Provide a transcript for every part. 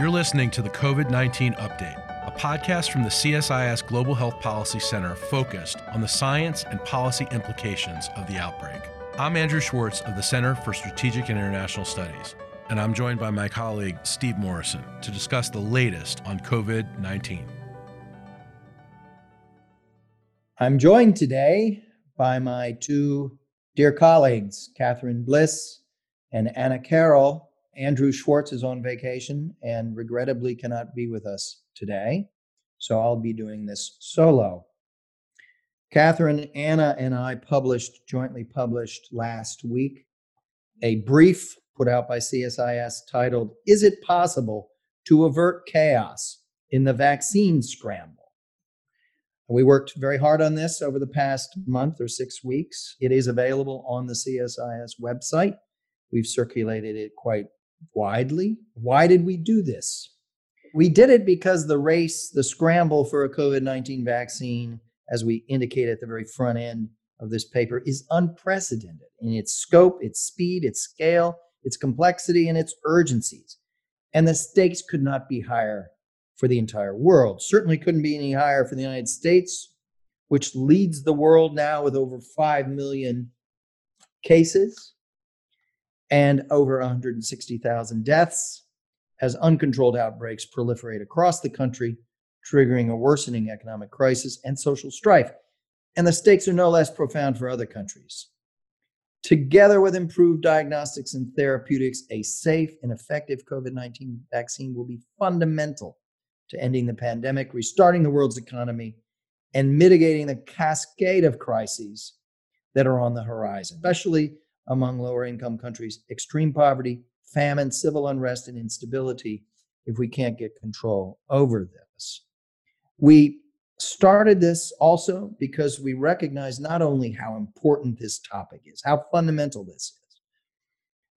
You're listening to the COVID 19 Update, a podcast from the CSIS Global Health Policy Center focused on the science and policy implications of the outbreak. I'm Andrew Schwartz of the Center for Strategic and International Studies, and I'm joined by my colleague Steve Morrison to discuss the latest on COVID 19. I'm joined today by my two dear colleagues, Katherine Bliss and Anna Carroll, Andrew Schwartz is on vacation and regrettably cannot be with us today. So I'll be doing this solo. Katherine, Anna, and I published, jointly published last week, a brief put out by CSIS titled, Is It Possible to Avert Chaos in the Vaccine Scramble? We worked very hard on this over the past month or six weeks. It is available on the CSIS website. We've circulated it quite widely. Why did we do this? We did it because the race, the scramble for a COVID 19 vaccine, as we indicate at the very front end of this paper, is unprecedented in its scope, its speed, its scale, its complexity, and its urgencies. And the stakes could not be higher for the entire world. Certainly couldn't be any higher for the United States, which leads the world now with over 5 million cases and over 160,000 deaths as uncontrolled outbreaks proliferate across the country, triggering a worsening economic crisis and social strife. And the stakes are no less profound for other countries. Together with improved diagnostics and therapeutics, a safe and effective COVID 19 vaccine will be fundamental to ending the pandemic, restarting the world's economy, and mitigating the cascade of crises that are on the horizon, especially among lower income countries, extreme poverty, famine, civil unrest, and instability if we can't get control over this. We started this also because we recognize not only how important this topic is, how fundamental this is,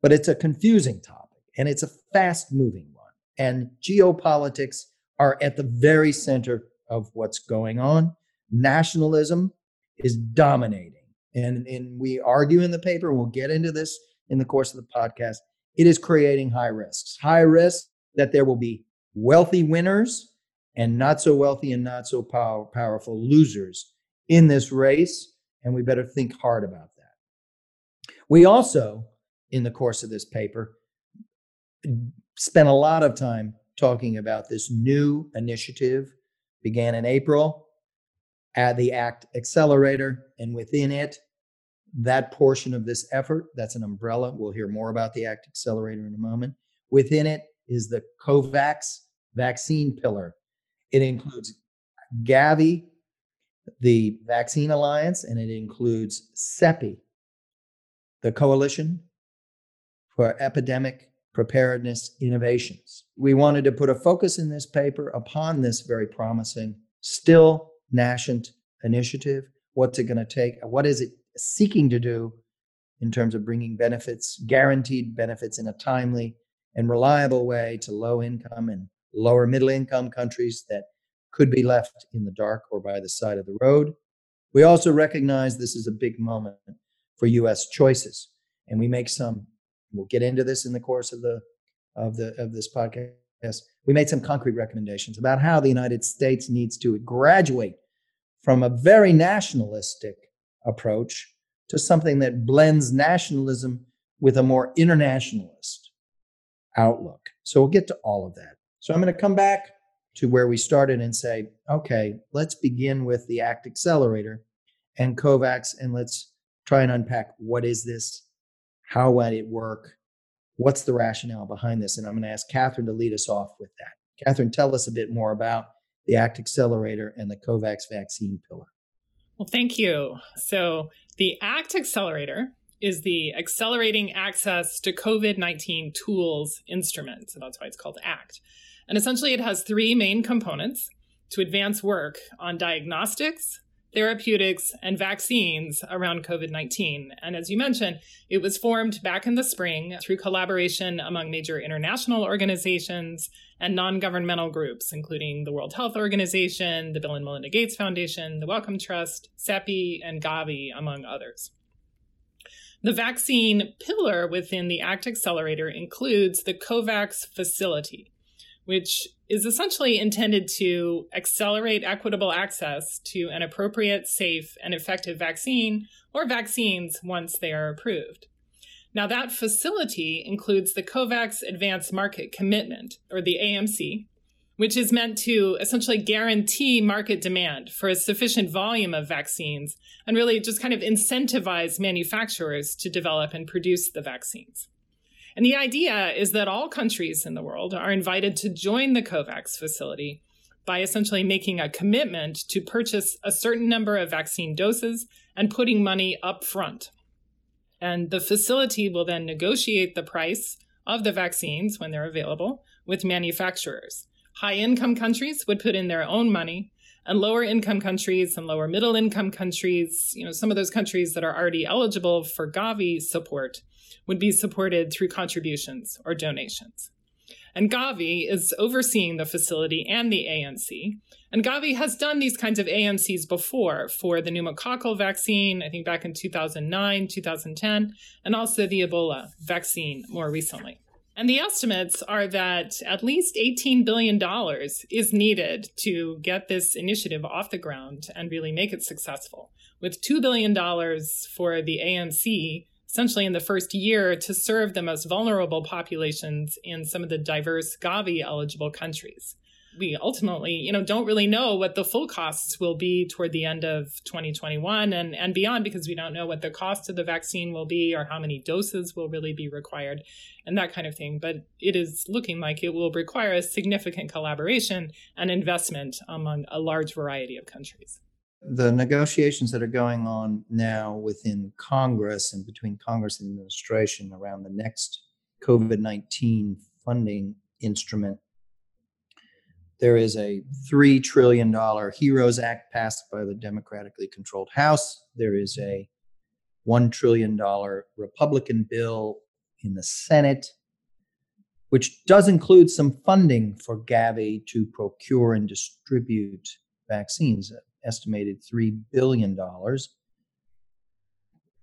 but it's a confusing topic and it's a fast moving one. And geopolitics are at the very center of what's going on. Nationalism is dominating and, and we argue in the paper, and we'll get into this in the course of the podcast, it is creating high risks. High risk that there will be wealthy winners and not so wealthy and not so power, powerful losers in this race. And we better think hard about that. We also, in the course of this paper, spent a lot of time talking about this new initiative, began in April, at the ACT Accelerator, and within it, that portion of this effort, that's an umbrella. We'll hear more about the ACT Accelerator in a moment. Within it is the COVAX vaccine pillar. It includes Gavi, the Vaccine Alliance, and it includes CEPI, the Coalition for Epidemic Preparedness Innovations. We wanted to put a focus in this paper upon this very promising, still nascent initiative. What's it going to take? What is it seeking to do in terms of bringing benefits, guaranteed benefits in a timely and reliable way to low income and lower middle income countries that could be left in the dark or by the side of the road. We also recognize this is a big moment for US choices and we make some we'll get into this in the course of the of the of this podcast. We made some concrete recommendations about how the United States needs to graduate from a very nationalistic approach to something that blends nationalism with a more internationalist outlook. So we'll get to all of that. So I'm going to come back to where we started and say, okay, let's begin with the ACT Accelerator and COVAX, and let's try and unpack what is this, how might it work, what's the rationale behind this, and I'm going to ask Katherine to lead us off with that. Katherine, tell us a bit more about the ACT Accelerator and the COVAX vaccine pillar. Well, thank you. So, the ACT Accelerator is the Accelerating Access to COVID 19 Tools instrument. So, that's why it's called ACT. And essentially, it has three main components to advance work on diagnostics, therapeutics, and vaccines around COVID 19. And as you mentioned, it was formed back in the spring through collaboration among major international organizations and non governmental groups, including the World Health Organization, the Bill and Melinda Gates Foundation, the Wellcome Trust, CEPI, and Gavi, among others. The vaccine pillar within the ACT Accelerator includes the COVAX facility, which is essentially intended to accelerate equitable access to an appropriate, safe, and effective vaccine or vaccines once they are approved. Now, that facility includes the COVAX Advanced Market Commitment, or the AMC, which is meant to essentially guarantee market demand for a sufficient volume of vaccines and really just kind of incentivize manufacturers to develop and produce the vaccines. And the idea is that all countries in the world are invited to join the COVAX facility by essentially making a commitment to purchase a certain number of vaccine doses and putting money up front. And the facility will then negotiate the price of the vaccines when they're available with manufacturers. High income countries would put in their own money, and lower income countries and lower middle income countries, you know, some of those countries that are already eligible for Gavi support, would be supported through contributions or donations. And Gavi is overseeing the facility and the AMC. And Gavi has done these kinds of AMCs before for the pneumococcal vaccine, I think back in 2009, 2010, and also the Ebola vaccine more recently. And the estimates are that at least $18 billion is needed to get this initiative off the ground and really make it successful, with $2 billion for the AMC essentially in the first year to serve the most vulnerable populations in some of the diverse Gavi eligible countries. We ultimately, you know, don't really know what the full costs will be toward the end of 2021 and, and beyond because we don't know what the cost of the vaccine will be or how many doses will really be required and that kind of thing. But it is looking like it will require a significant collaboration and investment among a large variety of countries the negotiations that are going on now within Congress and between Congress and administration around the next COVID 19 funding instrument. There is a $3 trillion HEROES Act passed by the democratically controlled House. There is a $1 trillion Republican bill in the Senate, which does include some funding for Gavi to procure and distribute vaccines estimated $3 billion.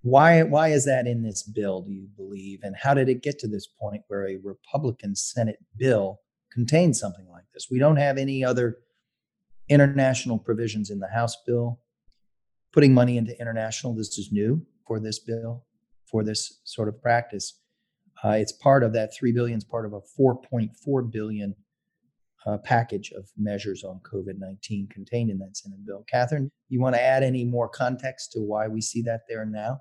Why, why is that in this bill, do you believe? And how did it get to this point where a Republican Senate bill contains something like this? We don't have any other international provisions in the House bill. Putting money into international, this is new for this bill, for this sort of practice. Uh, it's part of that 3 billion is part of a 4.4 billion uh, package of measures on COVID 19 contained in that Senate bill. Katherine, you want to add any more context to why we see that there now?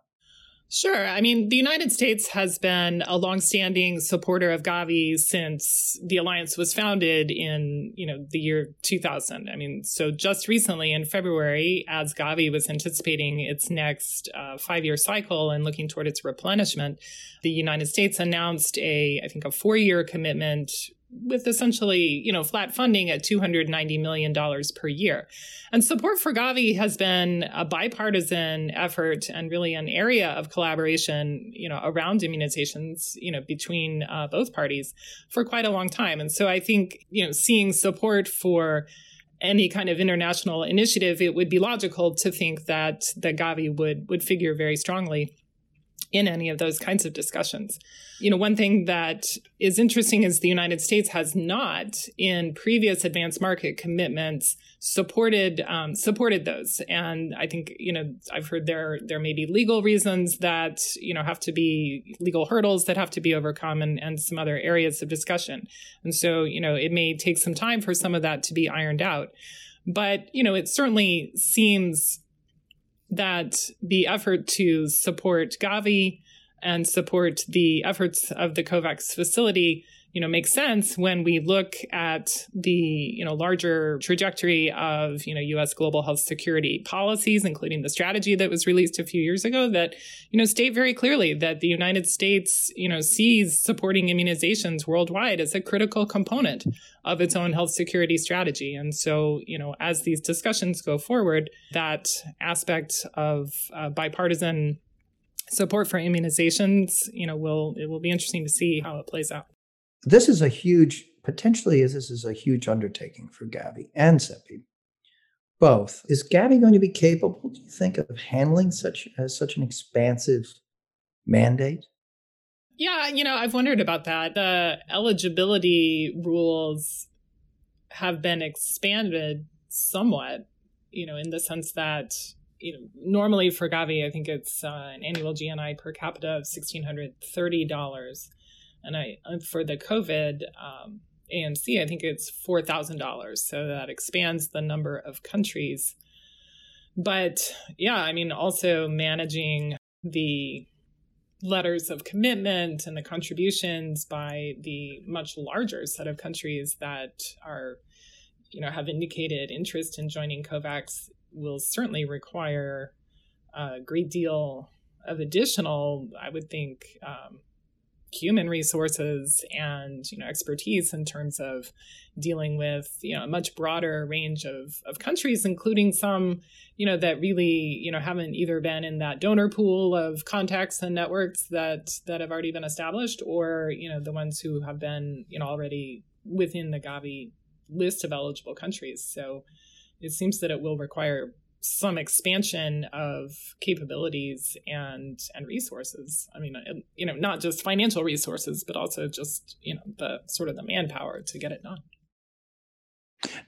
Sure. I mean, the United States has been a longstanding supporter of Gavi since the alliance was founded in, you know, the year 2000. I mean, so just recently in February, as Gavi was anticipating its next uh, five-year cycle and looking toward its replenishment, the United States announced a, I think, a four-year commitment with essentially, you know, flat funding at $290 million per year. And support for Gavi has been a bipartisan effort and really an area of collaboration, you know, around immunizations, you know, between uh, both parties for quite a long time. And so I think, you know, seeing support for any kind of international initiative, it would be logical to think that that Gavi would would figure very strongly in any of those kinds of discussions. You know, one thing that is interesting is the United States has not, in previous advanced market commitments, supported um, supported those. And I think you know I've heard there there may be legal reasons that you know have to be legal hurdles that have to be overcome, and and some other areas of discussion. And so you know it may take some time for some of that to be ironed out. But you know it certainly seems that the effort to support Gavi and support the efforts of the COVAX facility, you know, makes sense when we look at the, you know, larger trajectory of, you know, US global health security policies, including the strategy that was released a few years ago that, you know, state very clearly that the United States, you know, sees supporting immunizations worldwide as a critical component of its own health security strategy. And so, you know, as these discussions go forward, that aspect of uh, bipartisan support for immunizations, you know, will it will be interesting to see how it plays out. This is a huge, potentially, this is a huge undertaking for Gavi and CEPI. Both. Is Gavi going to be capable, do you think, of handling such as such an expansive mandate? Yeah, you know, I've wondered about that. The eligibility rules have been expanded somewhat, you know, in the sense that, you know, normally for Gavi, I think it's uh, an annual GNI per capita of $1,630. And I, for the COVID um, AMC, I think it's $4,000. So that expands the number of countries. But yeah, I mean, also managing the letters of commitment and the contributions by the much larger set of countries that are you know have indicated interest in joining covax will certainly require a great deal of additional i would think um, human resources and you know expertise in terms of dealing with you know a much broader range of, of countries including some you know that really you know haven't either been in that donor pool of contacts and networks that that have already been established or you know the ones who have been you know already within the gavi list of eligible countries. So it seems that it will require some expansion of capabilities and and resources. I mean uh, you know not just financial resources but also just you know the sort of the manpower to get it done.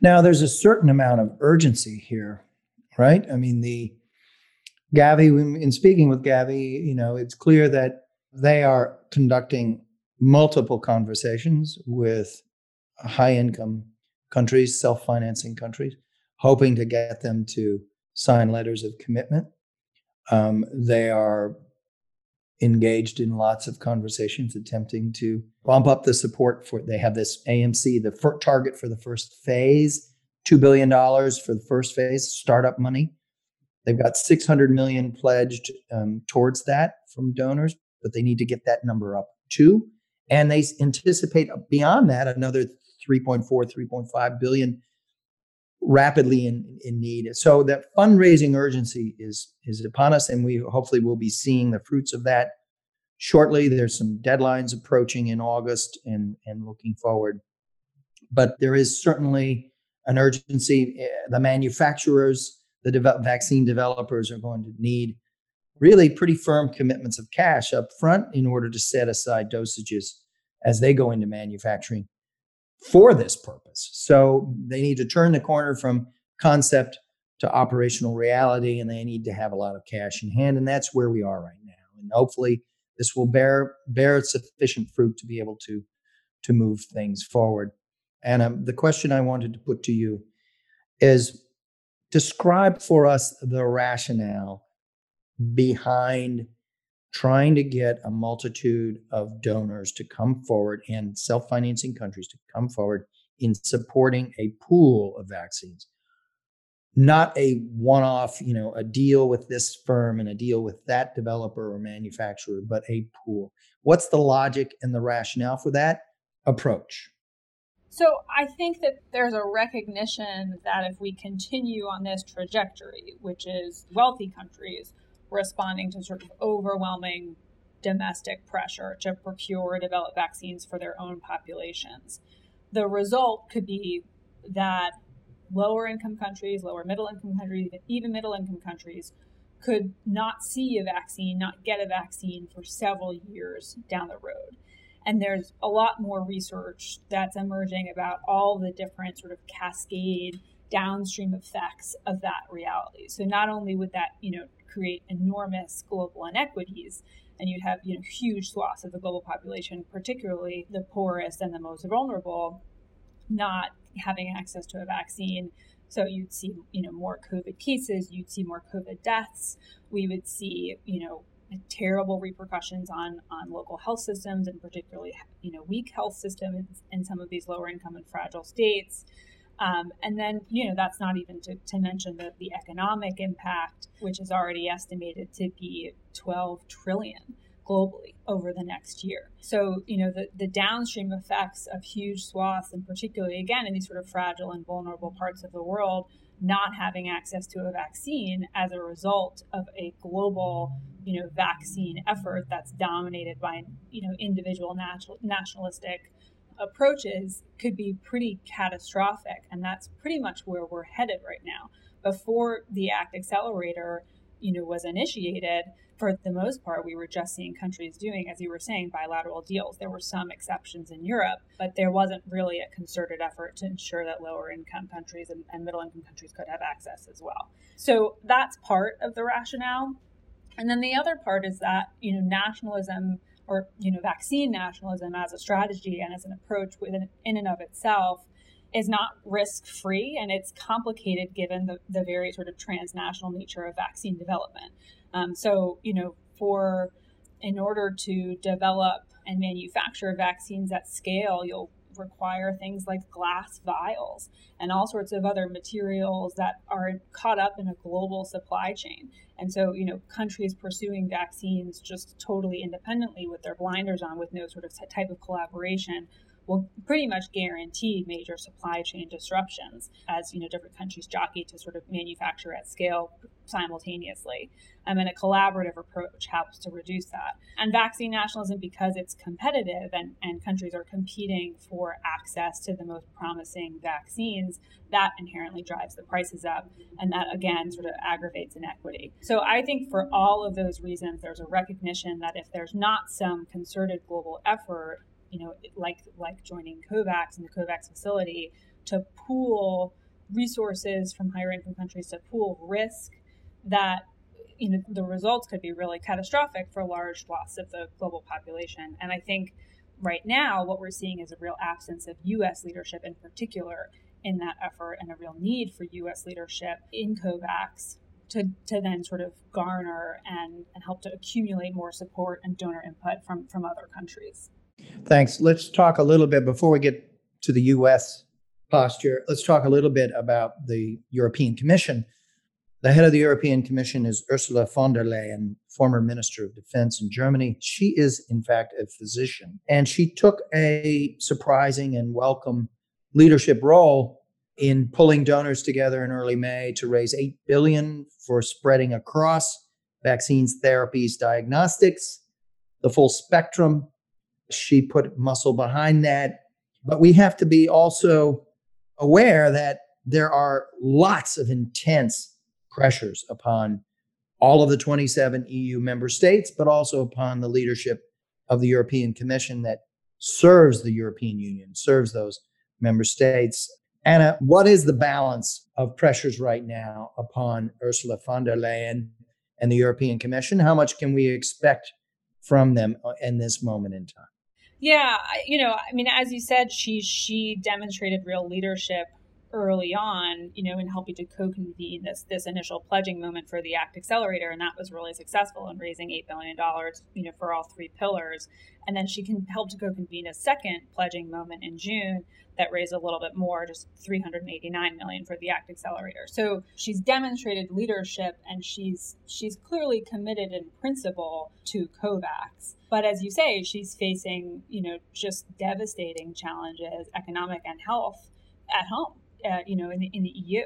Now there's a certain amount of urgency here right? I mean the gavi in speaking with gavi you know it's clear that they are conducting multiple conversations with high income countries self-financing countries hoping to get them to sign letters of commitment. Um, they are engaged in lots of conversations attempting to bump up the support for they have this amc the fir- target for the first phase $2 billion for the first phase startup money they've got 600 million pledged um, towards that from donors but they need to get that number up too and they anticipate beyond that another 3.4 3.5 billion rapidly in, in need. So that fundraising urgency is is upon us, and we hopefully will be seeing the fruits of that shortly. There's some deadlines approaching in August, and and looking forward. But there is certainly an urgency. Eh, the manufacturers, the vaccine developers, are going to need really pretty firm commitments of cash up front in order to set aside dosages as they go into manufacturing for this purpose. So they need to turn the corner from concept to operational reality and they need to have a lot of cash in hand and that's where we are right now. And hopefully this will bear bear sufficient fruit to be able to to move things forward. And um, the question I wanted to put to you is describe for us the rationale behind trying to get a multitude of donors to come forward and self financing countries to come forward in supporting a pool of vaccines. Not a one off, you know, a deal with this firm and a deal with that developer or manufacturer, but a pool. What's the logic and the rationale for that approach? So I think that there's a recognition that if we continue on this trajectory, which is wealthy countries responding to sort of overwhelming domestic pressure to procure develop vaccines for their own populations. The result could be that lower income countries, lower middle income countries, even middle income countries could not see a vaccine, not get a vaccine for several years down the road. And there's a lot more research that's emerging about all the different sort of cascade downstream effects of that reality. So not only would that, you know, create enormous global inequities and you'd have you know huge swaths of the global population particularly the poorest and the most vulnerable not having access to a vaccine. So you'd see you know more covid cases you'd see more covid deaths. We would see you know terrible repercussions on on local health systems and particularly you know weak health systems in some of these lower income and fragile states um, and then, you know, that's not even to, to mention the, the economic impact, which is already estimated to be 12 trillion globally over the next year. So, you know, the, the downstream effects of huge swaths, and particularly again in these sort of fragile and vulnerable parts of the world, not having access to a vaccine as a result of a global, you know, vaccine effort that's dominated by, you know, individual national, nationalistic approaches could be pretty catastrophic. And that's pretty much where we're headed right now. Before the ACT Accelerator, you know, was initiated, for the most part, we were just seeing countries doing, as you were saying, bilateral deals. There were some exceptions in Europe, but there wasn't really a concerted effort to ensure that lower income countries and, and middle income countries could have access as well. So that's part of the rationale. And then the other part is that, you know, nationalism or, you know, vaccine nationalism as a strategy and as an approach within in and of itself is not risk free and it's complicated given the, the very sort of transnational nature of vaccine development. Um, so, you know, for in order to develop and manufacture vaccines at scale, you'll require things like glass vials and all sorts of other materials that are caught up in a global supply chain. And so, you know, countries pursuing vaccines just totally independently with their blinders on, with no sort of type of collaboration, will pretty much guarantee major supply chain disruptions as you know different countries jockey to sort of manufacture at scale simultaneously. Um, and a collaborative approach helps to reduce that. And vaccine nationalism, because it's competitive and, and countries are competing for access to the most promising vaccines, that inherently drives the prices up. And that, again, sort of aggravates inequity. So I think for all of those reasons, there's a recognition that if there's not some concerted global effort, you know, like like joining COVAX and the COVAX facility to pool resources from higher income countries to pool risk that you know the results could be really catastrophic for large swaths of the global population. And I think right now what we're seeing is a real absence of U.S. leadership in particular in that effort, and a real need for U.S. leadership in COVAX to, to then sort of garner and, and help to accumulate more support and donor input from, from other countries. Thanks. Let's talk a little bit before we get to the U.S. posture. Let's talk a little bit about the European Commission. The head of the European Commission is Ursula von der Leyen, former Minister of Defense in Germany. She is, in fact, a physician, and she took a surprising and welcome leadership role in pulling donors together in early May to raise 8 billion for spreading across vaccines, therapies, diagnostics, the full spectrum she put muscle behind that. But we have to be also aware that there are lots of intense pressures upon all of the 27 EU member states, but also upon the leadership of the European Commission that serves the European Union, serves those member states. Anna, what is the balance of pressures right now upon Ursula von der Leyen and the European Commission? How much can we expect from them uh, in this moment in time? Yeah, you know, I mean, as you said, she she demonstrated real leadership early on, you know, in helping to co-convene this this initial pledging moment for the Act Accelerator, and that was really successful in raising eight billion dollars, you know, for all three pillars. And then she can help to co-convene a second pledging moment in June that raised a little bit more, just 389 million for the Act Accelerator. So she's demonstrated leadership, and she's she's clearly committed in principle to COVAX. But as you say, she's facing, you know, just devastating challenges, economic and health, at home, uh, you know, in the, in the EU.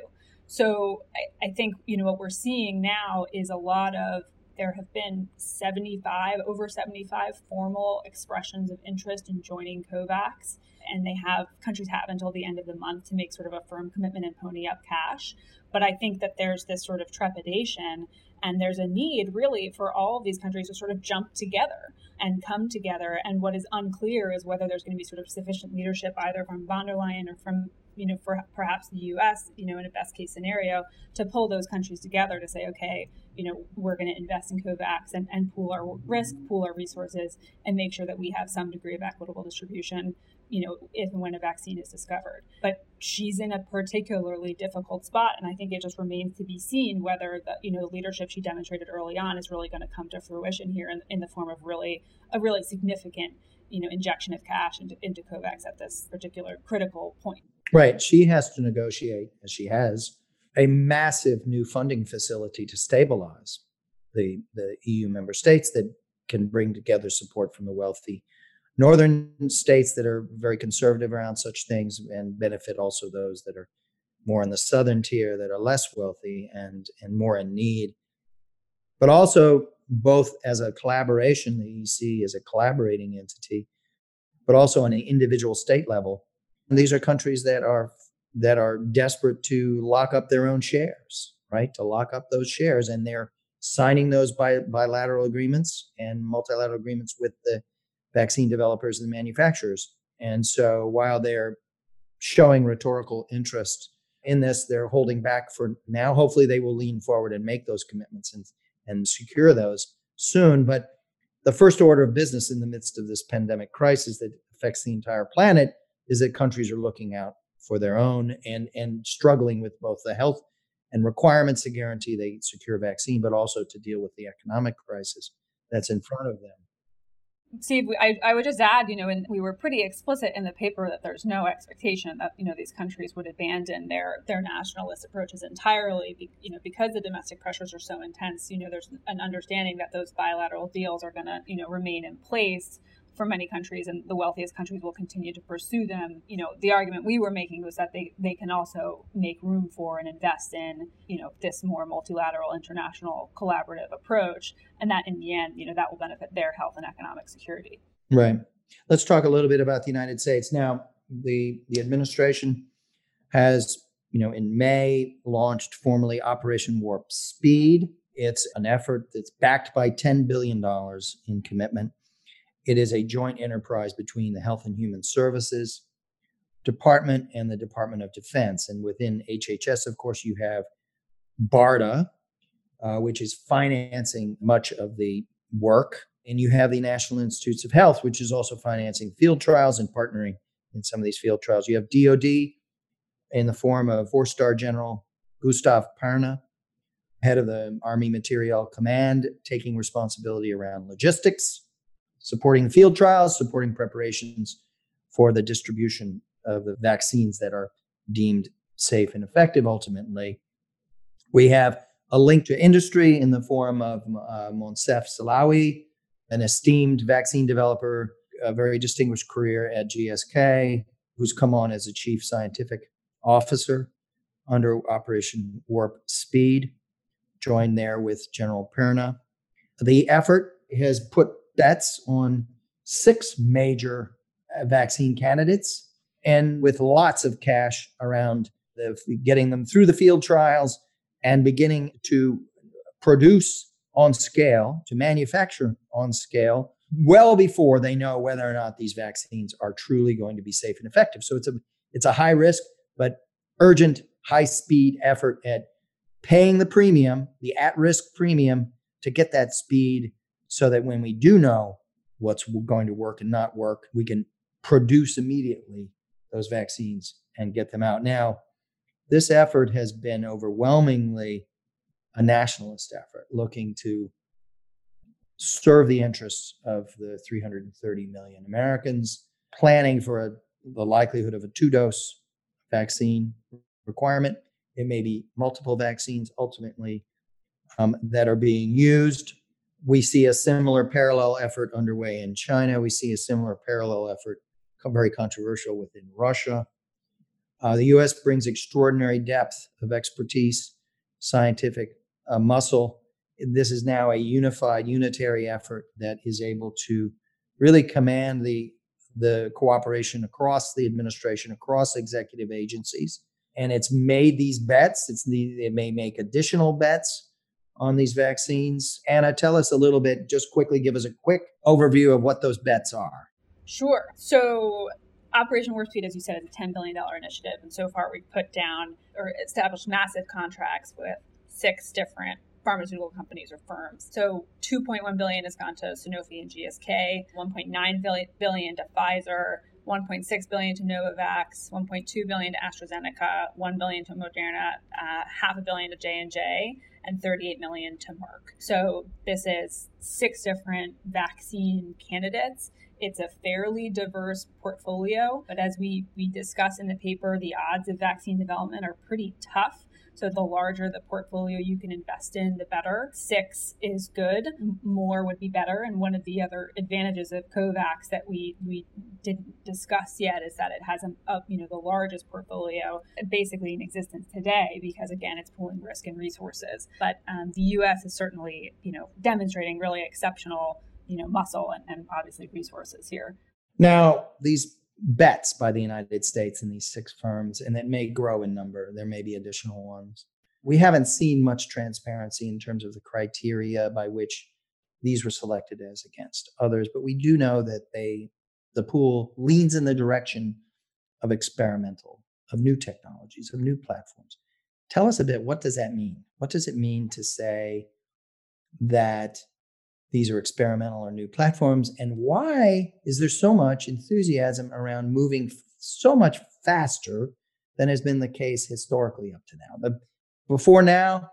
So I, I think, you know, what we're seeing now is a lot of there have been 75, over 75 formal expressions of interest in joining COVAX. And they have, countries have until the end of the month to make sort of a firm commitment and pony up cash. But I think that there's this sort of trepidation and there's a need really for all of these countries to sort of jump together and come together. And what is unclear is whether there's going to be sort of sufficient leadership either from von der Leyen or from you know, for perhaps the U.S., you know, in a best case scenario, to pull those countries together to say, okay, you know, we're going to invest in COVAX and, and pool our risk, pool our resources, and make sure that we have some degree of equitable distribution, you know, if and when a vaccine is discovered. But she's in a particularly difficult spot, and I think it just remains to be seen whether the, you know, the leadership she demonstrated early on is really going to come to fruition here in, in the form of really a really significant, you know, injection of cash into, into COVAX at this particular critical point. Right. She has to negotiate, as she has, a massive new funding facility to stabilize the, the EU member states that can bring together support from the wealthy northern states that are very conservative around such things and benefit also those that are more in the southern tier that are less wealthy and and more in need but also both as a collaboration the ec is a collaborating entity but also on an individual state level and these are countries that are that are desperate to lock up their own shares, right? To lock up those shares, and they're signing those bi- bilateral agreements and multilateral agreements with the vaccine developers and manufacturers. And so while they're showing rhetorical interest in this, they're holding back for now. Hopefully, they will lean forward and make those commitments and, and secure those soon. But the first order of business in the midst of this pandemic crisis that affects the entire planet is that countries are looking out for their own and, and struggling with both the health and requirements to guarantee they secure vaccine, but also to deal with the economic crisis that's in front of them. Steve, I, I would just add, you know, and we were pretty explicit in the paper that there's no expectation that, you know, these countries would abandon their their nationalist approaches entirely, be, you know, because the domestic pressures are so intense. You know, there's an understanding that those bilateral deals are going to, you know, remain in place for many countries and the wealthiest countries will continue to pursue them. You know the argument we were making was that they, they can also make room for and invest in you know this more multilateral international collaborative approach and that in the end you know that will benefit their health and economic security. Right. Let's talk a little bit about the united states. Now the the administration has you know in may launched formally operation warp speed. It's an effort that's backed by $10 billion in commitment it is a joint enterprise between the Health and Human Services Department and the Department of Defense. And within HHS, of course, you have BARDA, uh, which is financing much of the work. And you have the National Institutes of Health, which is also financing field trials and partnering in some of these field trials. You have DOD in the form of four star General Gustave Perna, head of the Army Materiel Command, taking responsibility around logistics supporting field trials, supporting preparations for the distribution of the vaccines that are deemed safe and effective ultimately. We have a link to industry in the form of uh, Moncef Slaoui, an esteemed vaccine developer, a very distinguished career at GSK, who's come on as a chief scientific officer under Operation Warp Speed, joined there with General Perna. The effort has put bets on six major uh, vaccine candidates and with lots of cash around the, getting them through the field trials and beginning to produce on scale, to manufacture on scale, well before they know whether or not these vaccines are truly going to be safe and effective. So it's a it's a high risk but urgent, high speed effort at paying the premium, the at risk premium to get that speed so that when we do know what's going to work and not work, we can produce immediately those vaccines and get them out. Now, this effort has been overwhelmingly a nationalist effort looking to serve the interests of the 330 million Americans, planning for a, the likelihood of a two dose vaccine requirement. It may be multiple vaccines ultimately um, that are being used we see a similar parallel effort underway in China. We see a similar parallel effort, very controversial within Russia. Uh, the US brings extraordinary depth of expertise, scientific uh, muscle. This is now a unified, unitary effort that is able to really command the, the cooperation across the administration, across executive agencies. And it's made these bets. It's the, it may make additional bets on these vaccines. Anna, tell us a little bit, just quickly give us a quick overview of what those bets are. Sure. So, Operation Warp Speed, as you said, is a $10 billion initiative. And so far, we've put down or established massive contracts with six different pharmaceutical companies or firms. So 2.1 billion has gone to Sanofi and GSK, 1.9 billion to Pfizer, 1.6 billion to Novavax, 1.2 billion to AstraZeneca, 1 billion to Moderna, uh, half a billion to J and J, and 38 million to Merck. So this is six different vaccine candidates. It's a fairly diverse portfolio, but as we we discuss in the paper, the odds of vaccine development are pretty tough. So the larger the portfolio you can invest in, the better. Six is good. More would be better. And one of the other advantages of COVAX that we we didn't discuss yet is that it has a, a you know the largest portfolio basically in existence today because again it's pooling risk and resources. But um, the U.S. is certainly you know demonstrating really exceptional you know muscle and, and obviously resources here. Now these bets by the United States in these six firms, and it may grow in number. There may be additional ones. we haven't seen much transparency in terms of the criteria by which these were selected as against others, but we do know that they the pool leans in the direction of experimental, of new technologies, of new platforms. Tell us a bit, what does that mean? What does it mean to say that these are experimental or new platforms? And why is there so much enthusiasm around moving so much faster than has been the case historically up to now? The, before now,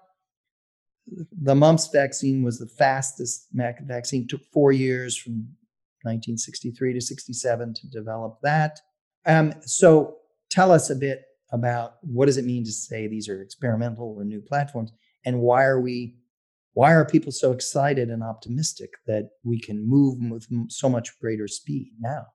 the mumps vaccine was the fastest vaccine. It took four years from 1963 to 67 to develop that. Um, so tell us a bit about what does it mean to say these are experimental or new platforms, and why are we, why are people so excited and optimistic that we can move with so much greater speed now?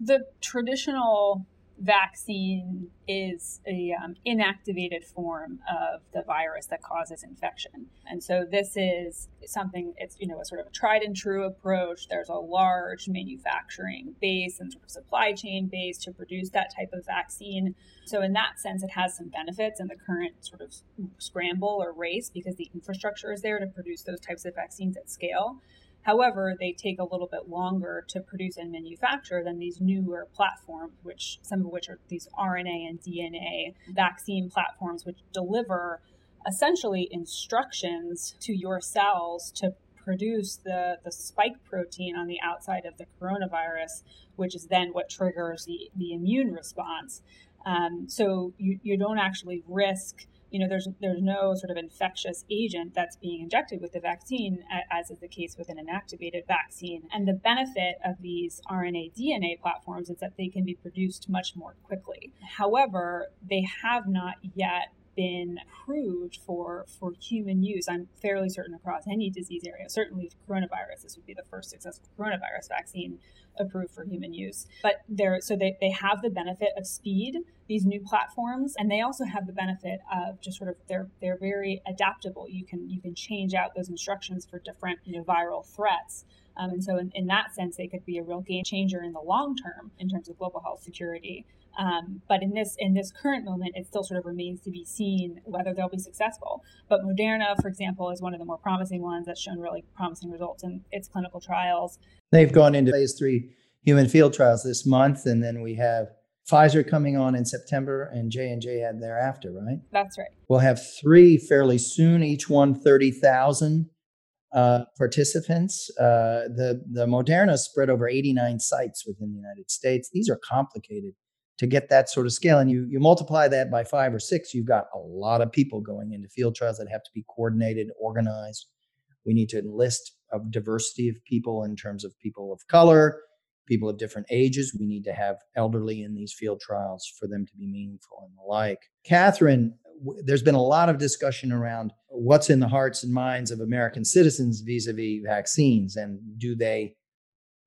The traditional vaccine is a um, inactivated form of the virus that causes infection. And so this is something it's you know a sort of a tried and true approach. There's a large manufacturing base and sort of supply chain base to produce that type of vaccine. So in that sense it has some benefits in the current sort of scramble or race because the infrastructure is there to produce those types of vaccines at scale However, they take a little bit longer to produce and manufacture than these newer platforms, which some of which are these RNA and DNA vaccine platforms, which deliver essentially instructions to your cells to produce the, the spike protein on the outside of the coronavirus, which is then what triggers the, the immune response. Um, so you, you don't actually risk you know, there's there's no sort of infectious agent that's being injected with the vaccine, as is the case with an inactivated vaccine. And the benefit of these RNA DNA platforms is that they can be produced much more quickly. However, they have not yet been approved for for human use. I'm fairly certain across any disease area. Certainly, coronavirus. This would be the first successful coronavirus vaccine approved for human use. But they're so they, they have the benefit of speed, these new platforms, and they also have the benefit of just sort of they're they're very adaptable. You can you can change out those instructions for different you know viral threats. Um, and so in, in that sense, they could be a real game changer in the long term in terms of global health security. Um, but in this in this current moment, it still sort of remains to be seen whether they'll be successful. But Moderna, for example, is one of the more promising ones that's shown really promising results in its clinical trials. They've gone into phase three human field trials this month, and then we have Pfizer coming on in September and J and J had thereafter, right? That's right. We'll have three fairly soon, each one thirty thousand uh, participants. Uh, the the Moderna spread over eighty nine sites within the United States. These are complicated to get that sort of scale, and you you multiply that by five or six, you've got a lot of people going into field trials that have to be coordinated, organized. We need to enlist a diversity of people in terms of people of color, people of different ages. We need to have elderly in these field trials for them to be meaningful and the like. Katherine, there's been a lot of discussion around what's in the hearts and minds of American citizens vis a vis vaccines and do they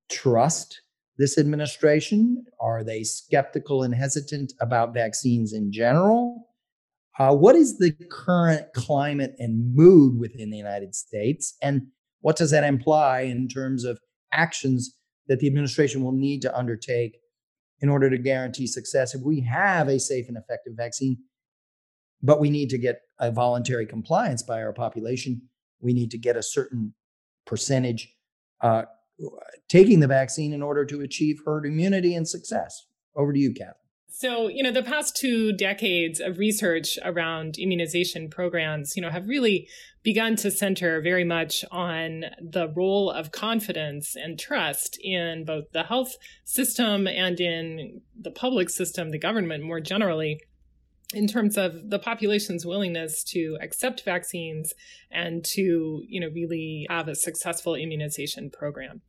trust this administration? Are they skeptical and hesitant about vaccines in general? Uh, what is the current climate and mood within the United States? And what does that imply in terms of actions that the administration will need to undertake in order to guarantee success if we have a safe and effective vaccine. But we need to get a voluntary compliance by our population. We need to get a certain percentage uh, taking the vaccine in order to achieve herd immunity and success. Over to you, Katherine. So, you know, the past two decades of research around immunization programs, you know, have really begun to center very much on the role of confidence and trust in both the health system and in the public system, the government more generally, in terms of the population's willingness to accept vaccines and to, you know, really have a successful immunization program.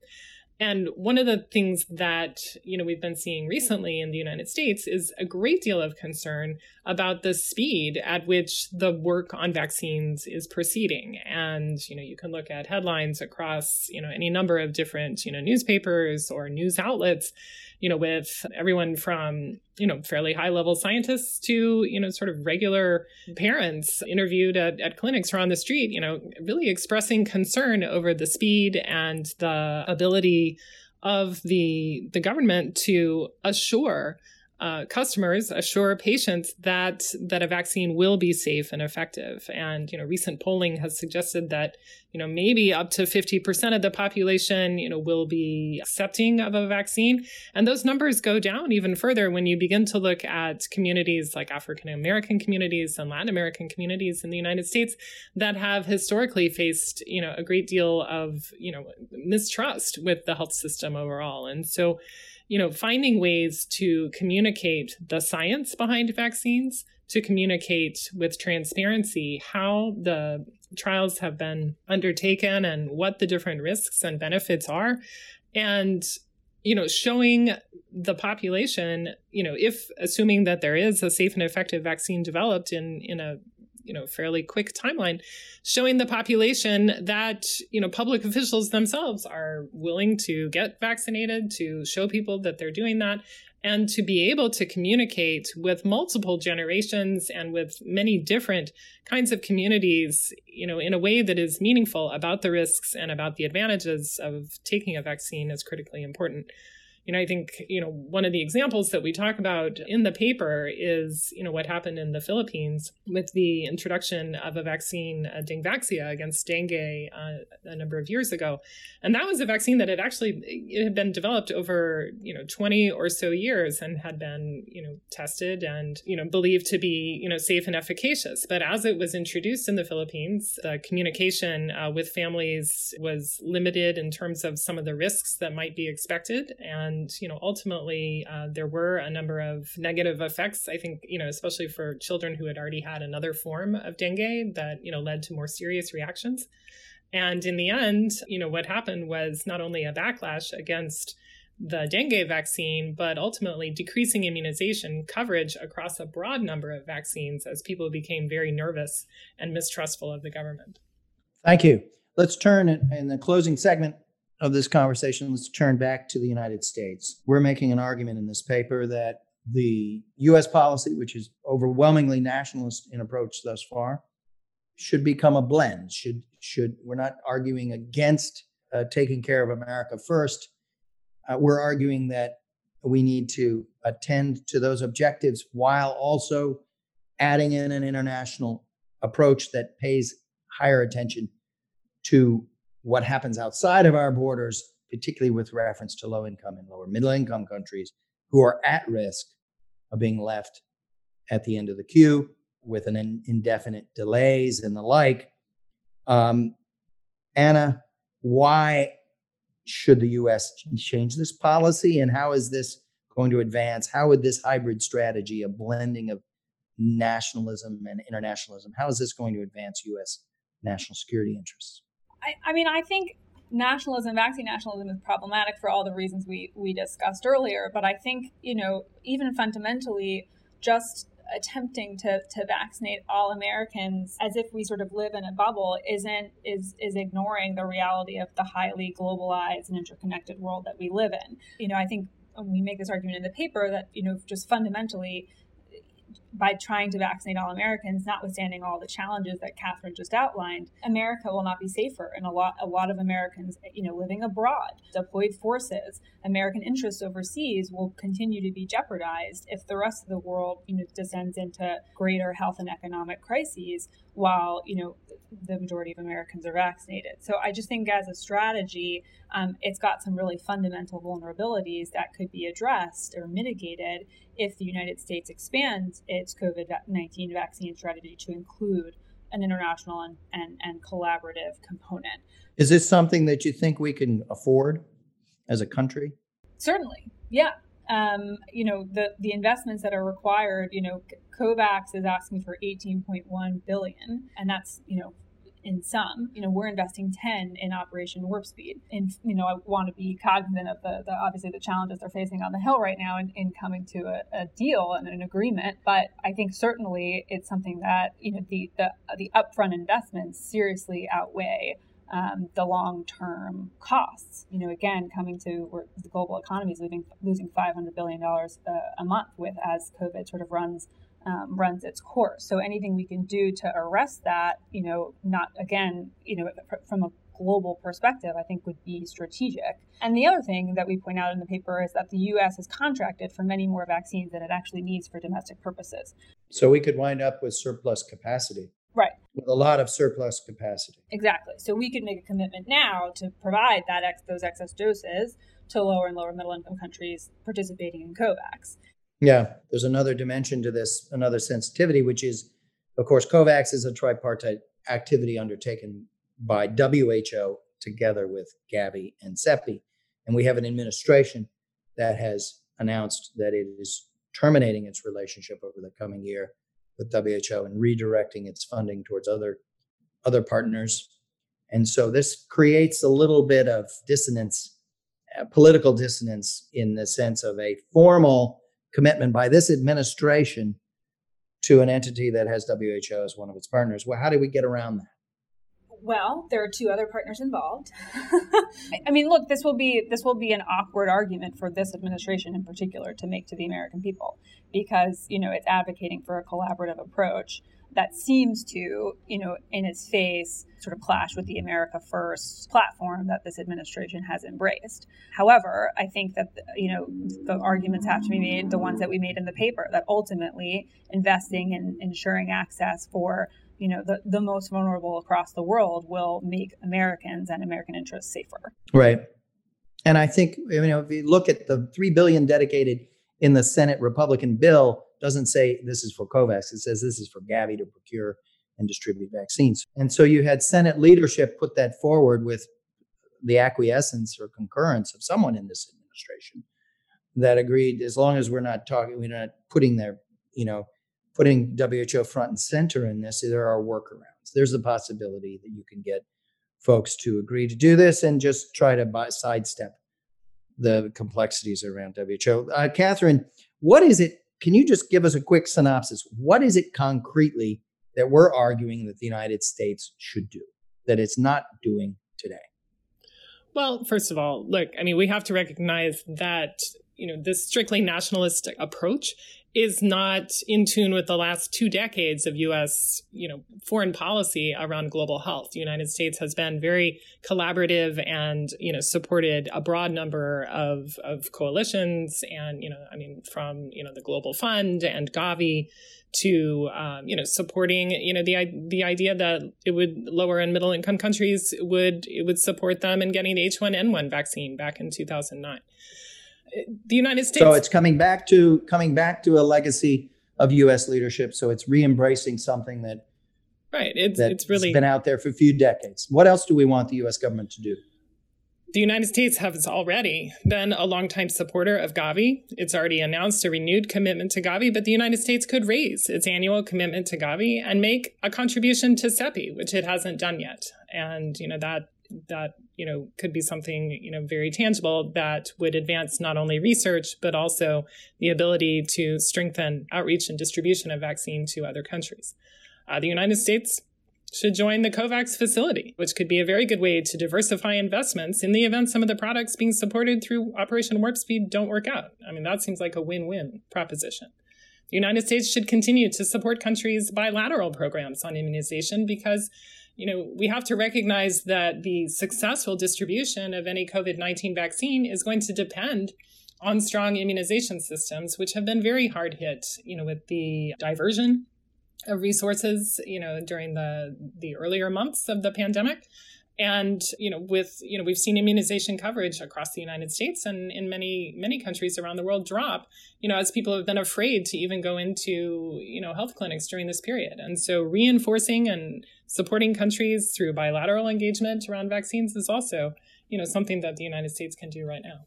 And one of the things that, you know, we've been seeing recently in the United States is a great deal of concern about the speed at which the work on vaccines is proceeding. And, you know, you can look at headlines across, you know, any number of different, you know, newspapers or news outlets you know, with everyone from, you know, fairly high level scientists to, you know, sort of regular parents interviewed at, at clinics or on the street, you know, really expressing concern over the speed and the ability of the the government to assure uh, customers assure patients that that a vaccine will be safe and effective. And you know, recent polling has suggested that you know maybe up to fifty percent of the population you know will be accepting of a vaccine, and those numbers go down even further when you begin to look at communities like African American communities and Latin American communities in the United States that have historically faced you know a great deal of you know mistrust with the health system overall, and so you know, finding ways to communicate the science behind vaccines, to communicate with transparency how the trials have been undertaken and what the different risks and benefits are. And, you know, showing the population, you know, if assuming that there is a safe and effective vaccine developed in, in a you know fairly quick timeline showing the population that you know public officials themselves are willing to get vaccinated to show people that they're doing that and to be able to communicate with multiple generations and with many different kinds of communities you know in a way that is meaningful about the risks and about the advantages of taking a vaccine is critically important you know, I think, you know, one of the examples that we talk about in the paper is, you know, what happened in the Philippines with the introduction of a vaccine, uh, Dengvaxia, against dengue uh, a number of years ago. And that was a vaccine that had actually, it had been developed over, you know, 20 or so years and had been, you know, tested and, you know, believed to be, you know, safe and efficacious. But as it was introduced in the Philippines, the communication uh, with families was limited in terms of some of the risks that might be expected. And and you know ultimately uh, there were a number of negative effects i think you know especially for children who had already had another form of dengue that you know led to more serious reactions and in the end you know what happened was not only a backlash against the dengue vaccine, but ultimately decreasing immunization coverage across a broad number of vaccines as people became very nervous and mistrustful of the government. Thank you. Let's turn in the closing segment of this conversation, let's turn back to the United States. We're making an argument in this paper that the US policy, which is overwhelmingly nationalist in approach thus far, should become a blend. Should should we're not arguing against uh, taking care of America first. Uh, we're arguing that we need to attend to those objectives while also adding in an international approach that pays higher attention to what happens outside of our borders, particularly with reference to low income and lower middle income countries who are at risk of being left at the end of the queue with an indefinite delays and the like. Um, Anna, why should the U.S. change this policy, and how is this going to advance? How would this hybrid strategy, a blending of nationalism and internationalism, how is this going to advance U.S. national security interests? I, I mean, I think nationalism, vaccine nationalism is problematic for all the reasons we, we discussed earlier. But I think, you know, even fundamentally, just attempting to, to vaccinate all Americans as if we sort of live in a bubble isn't is is ignoring the reality of the highly globalized and interconnected world that we live in. You know, I think um, we make this argument in the paper that, you know, just fundamentally by trying to vaccinate all Americans, notwithstanding all the challenges that Katherine just outlined, America will not be safer. And a lot, a lot of Americans, you know, living abroad, deployed forces, American interests overseas will continue to be jeopardized if the rest of the world, you know, descends into greater health and economic crises while, you know, the majority of Americans are vaccinated. So I just think as a strategy, um, it's got some really fundamental vulnerabilities that could be addressed or mitigated if the United States expands its COVID 19 vaccine strategy to include an international and, and, and collaborative component. Is this something that you think we can afford as a country? Certainly, yeah. Um, you know the the investments that are required. You know, COVAX is asking for 18.1 billion, and that's you know in some. You know, we're investing 10 in Operation Warp Speed. And, you know, I want to be cognizant of the, the obviously the challenges they're facing on the Hill right now in, in coming to a, a deal and an agreement. But I think certainly it's something that, you know, the, the, the upfront investments seriously outweigh um, the long-term costs. You know, again, coming to where the global economy is losing losing 500 billion dollars uh, a month with as COVID sort of runs um, runs its course. So anything we can do to arrest that, you know, not again, you know, from a global perspective, I think would be strategic. And the other thing that we point out in the paper is that the US has contracted for many more vaccines than it actually needs for domestic purposes. So we could wind up with surplus capacity. Right. With a lot of surplus capacity. Exactly. So we could make a commitment now to provide that ex- those excess doses to lower and lower middle income countries participating in COVAX. Yeah, there's another dimension to this, another sensitivity, which is, of course, COVAX is a tripartite activity undertaken by WHO together with Gavi and CEPI. And we have an administration that has announced that it is terminating its relationship over the coming year with WHO and redirecting its funding towards other other partners. And so this creates a little bit of dissonance, uh, political dissonance in the sense of a formal commitment by this administration to an entity that has WHO as one of its partners. Well, how do we get around that? Well, there are two other partners involved. I mean, look, this will be this will be an awkward argument for this administration in particular to make to the American people because, you know, it's advocating for a collaborative approach that seems to, you know, in its face, sort of clash with the America First platform that this administration has embraced. However, I think that, you know, the arguments have to be made, the ones that we made in the paper, that ultimately investing in ensuring access for you know the, the most vulnerable across the world will make americans and american interests safer right and i think you know if you look at the 3 billion dedicated in the senate republican bill doesn't say this is for covax it says this is for gavi to procure and distribute vaccines and so you had senate leadership put that forward with the acquiescence or concurrence of someone in this administration that agreed as long as we're not talking we're not putting their you know putting WHO front and center in this, there are workarounds. There's a possibility that you can get folks to agree to do this and just try to buy, sidestep the complexities around WHO. Uh, Katherine, what is it? Can you just give us a quick synopsis? What is it concretely that we're arguing that the United States should do that it's not doing today? Well, first of all, look, I mean, we have to recognize that you know this strictly nationalistic approach is not in tune with the last two decades of U.S. you know foreign policy around global health. The United States has been very collaborative and you know supported a broad number of of coalitions and you know I mean from you know the Global Fund and Gavi to um, you know supporting you know the the idea that it would lower and middle income countries would it would support them in getting the H1N1 vaccine back in 2009 the United States. So it's coming back to coming back to a legacy of U.S. leadership. So it's re-embracing something that right. It's it's really been out there for a few decades. What else do we want the U.S. government to do? The United States has already been a longtime supporter of Gavi. It's already announced a renewed commitment to Gavi, but the United States could raise its annual commitment to Gavi and make a contribution to CEPI, which it hasn't done yet. And you know that that you know could be something you know very tangible that would advance not only research but also the ability to strengthen outreach and distribution of vaccine to other countries. Uh, the United States should join the COVAX facility, which could be a very good way to diversify investments in the event some of the products being supported through Operation Warp Speed don't work out. I mean, that seems like a win win proposition. The United States should continue to support countries' bilateral programs on immunization because you know, we have to recognize that the successful distribution of any COVID 19 vaccine is going to depend on strong immunization systems, which have been very hard hit, you know, with the diversion of resources, you know, during the the earlier months of the pandemic. And, you know, with, you know, we've seen immunization coverage across the United States and in many, many countries around the world drop, you know, as people have been afraid to even go into, you know, health clinics during this period. And so reinforcing and supporting countries through bilateral engagement around vaccines is also, you know, something that the United States can do right now.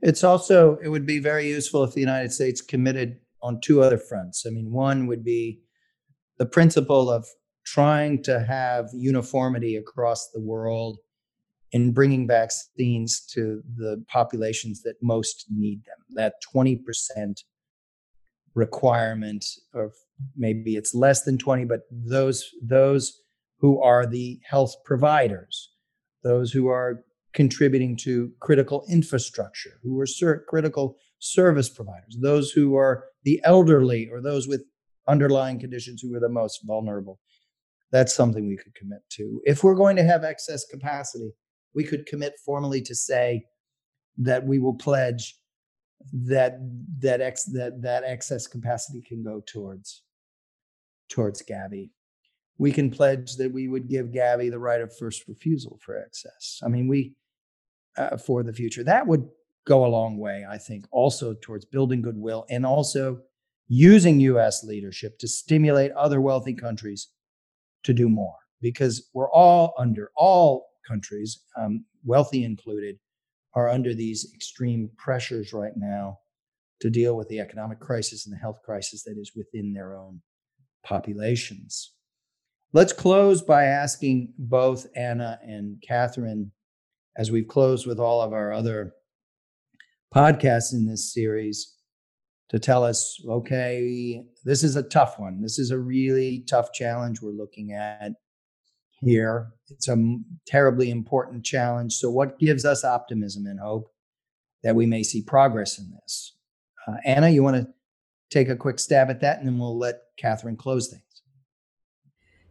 It's also, it would be very useful if the United States committed on two other fronts. I mean, one would be the principle of trying to have uniformity across the world in bringing vaccines to the populations that most need them. That 20% requirement of maybe it's less than 20 but those those who are the health providers those who are contributing to critical infrastructure who are ser- critical service providers those who are the elderly or those with underlying conditions who are the most vulnerable That's something we could commit to. If we're going to have excess capacity, we could commit formally to say that we will pledge that that ex that that excess capacity can go towards towards Gavi. We can pledge that we would give Gavi the right of first refusal for excess. I mean, we uh, for the future that would go a long way, I think, also towards building goodwill and also using U.S. leadership to stimulate other wealthy countries to do more because we're all under all countries, um, wealthy included, are under these extreme pressures right now to deal with the economic crisis and the health crisis that is within their own populations. Let's close by asking both Anna and Katherine, as we've closed with all of our other podcasts in this series, to tell us okay, this is a tough one. This is a really tough challenge we're looking at here. It's a terribly important challenge. So, what gives us optimism and hope that we may see progress in this? Uh, Anna, you want to take a quick stab at that, and then we'll let Katherine close things.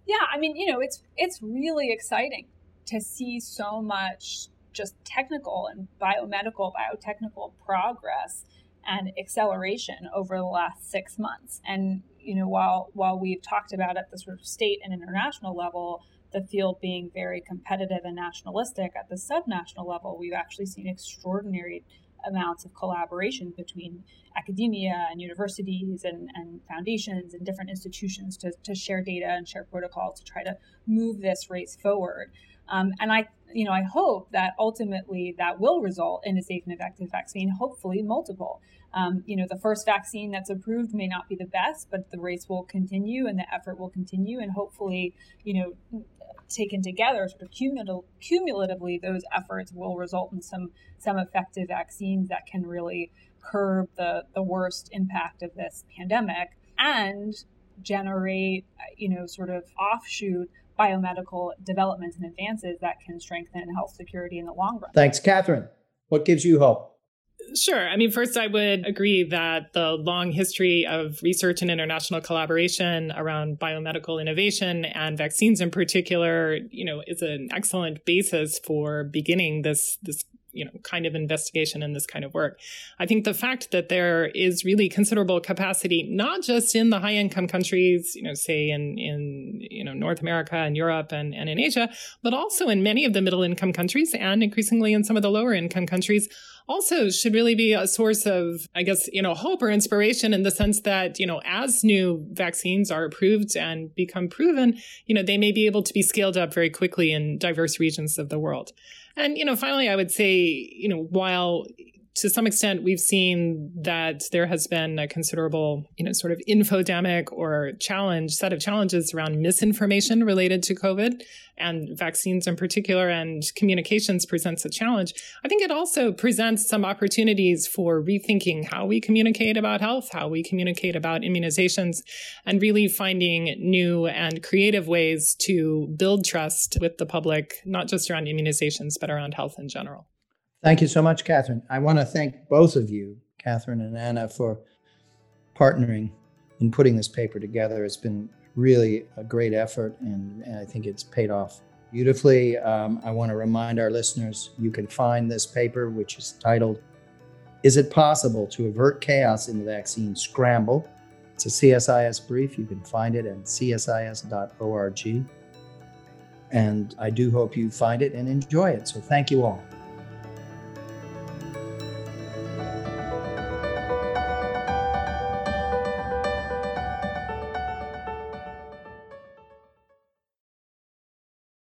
Yeah, I mean, you know, it's it's really exciting to see so much just technical and biomedical, biotechnical progress and acceleration over the last six months. And you know, while while we've talked about at the sort of state and international level the field being very competitive and nationalistic at the subnational level, we've actually seen extraordinary amounts of collaboration between academia and universities and, and foundations and different institutions to, to share data and share protocols to try to move this race forward. Um, and I, you know, I hope that ultimately that will result in a safe and effective vaccine, hopefully multiple. Um, you know, the first vaccine that's approved may not be the best, but the race will continue and the effort will continue. And hopefully, you know, taken together, sort of cumul- cumulatively, those efforts will result in some some effective vaccines that can really curb the the worst impact of this pandemic and generate, you know, sort of offshoot biomedical developments and advances that can strengthen health security in the long run. Thanks, Katherine. What gives you hope? Sure. I mean, first, I would agree that the long history of research and international collaboration around biomedical innovation and vaccines in particular, you know, is an excellent basis for beginning this this you know kind of investigation and this kind of work i think the fact that there is really considerable capacity not just in the high income countries you know say in in you know north america and europe and, and in asia but also in many of the middle income countries and increasingly in some of the lower income countries also should really be a source of i guess you know hope or inspiration in the sense that you know as new vaccines are approved and become proven you know they may be able to be scaled up very quickly in diverse regions of the world. And, you know, finally, I would say, you know, while to some extent we've seen that there has been a considerable, you know, sort of infodemic or challenge, set of challenges around misinformation related to COVID and vaccines in particular, and communications presents a challenge. I think it also presents some opportunities for rethinking how we communicate about health, how we communicate about immunizations, and really finding new and creative ways to build trust with the public, not just around immunizations, but around health in general. Thank you so much, Katherine. I want to thank both of you, Katherine and Anna, for partnering in putting this paper together. It's been really a great effort, and, and I think it's paid off beautifully. Um, I want to remind our listeners you can find this paper, which is titled Is It Possible to Avert Chaos in the Vaccine Scramble? It's a CSIS brief. You can find it at csis.org. And I do hope you find it and enjoy it. So thank you all.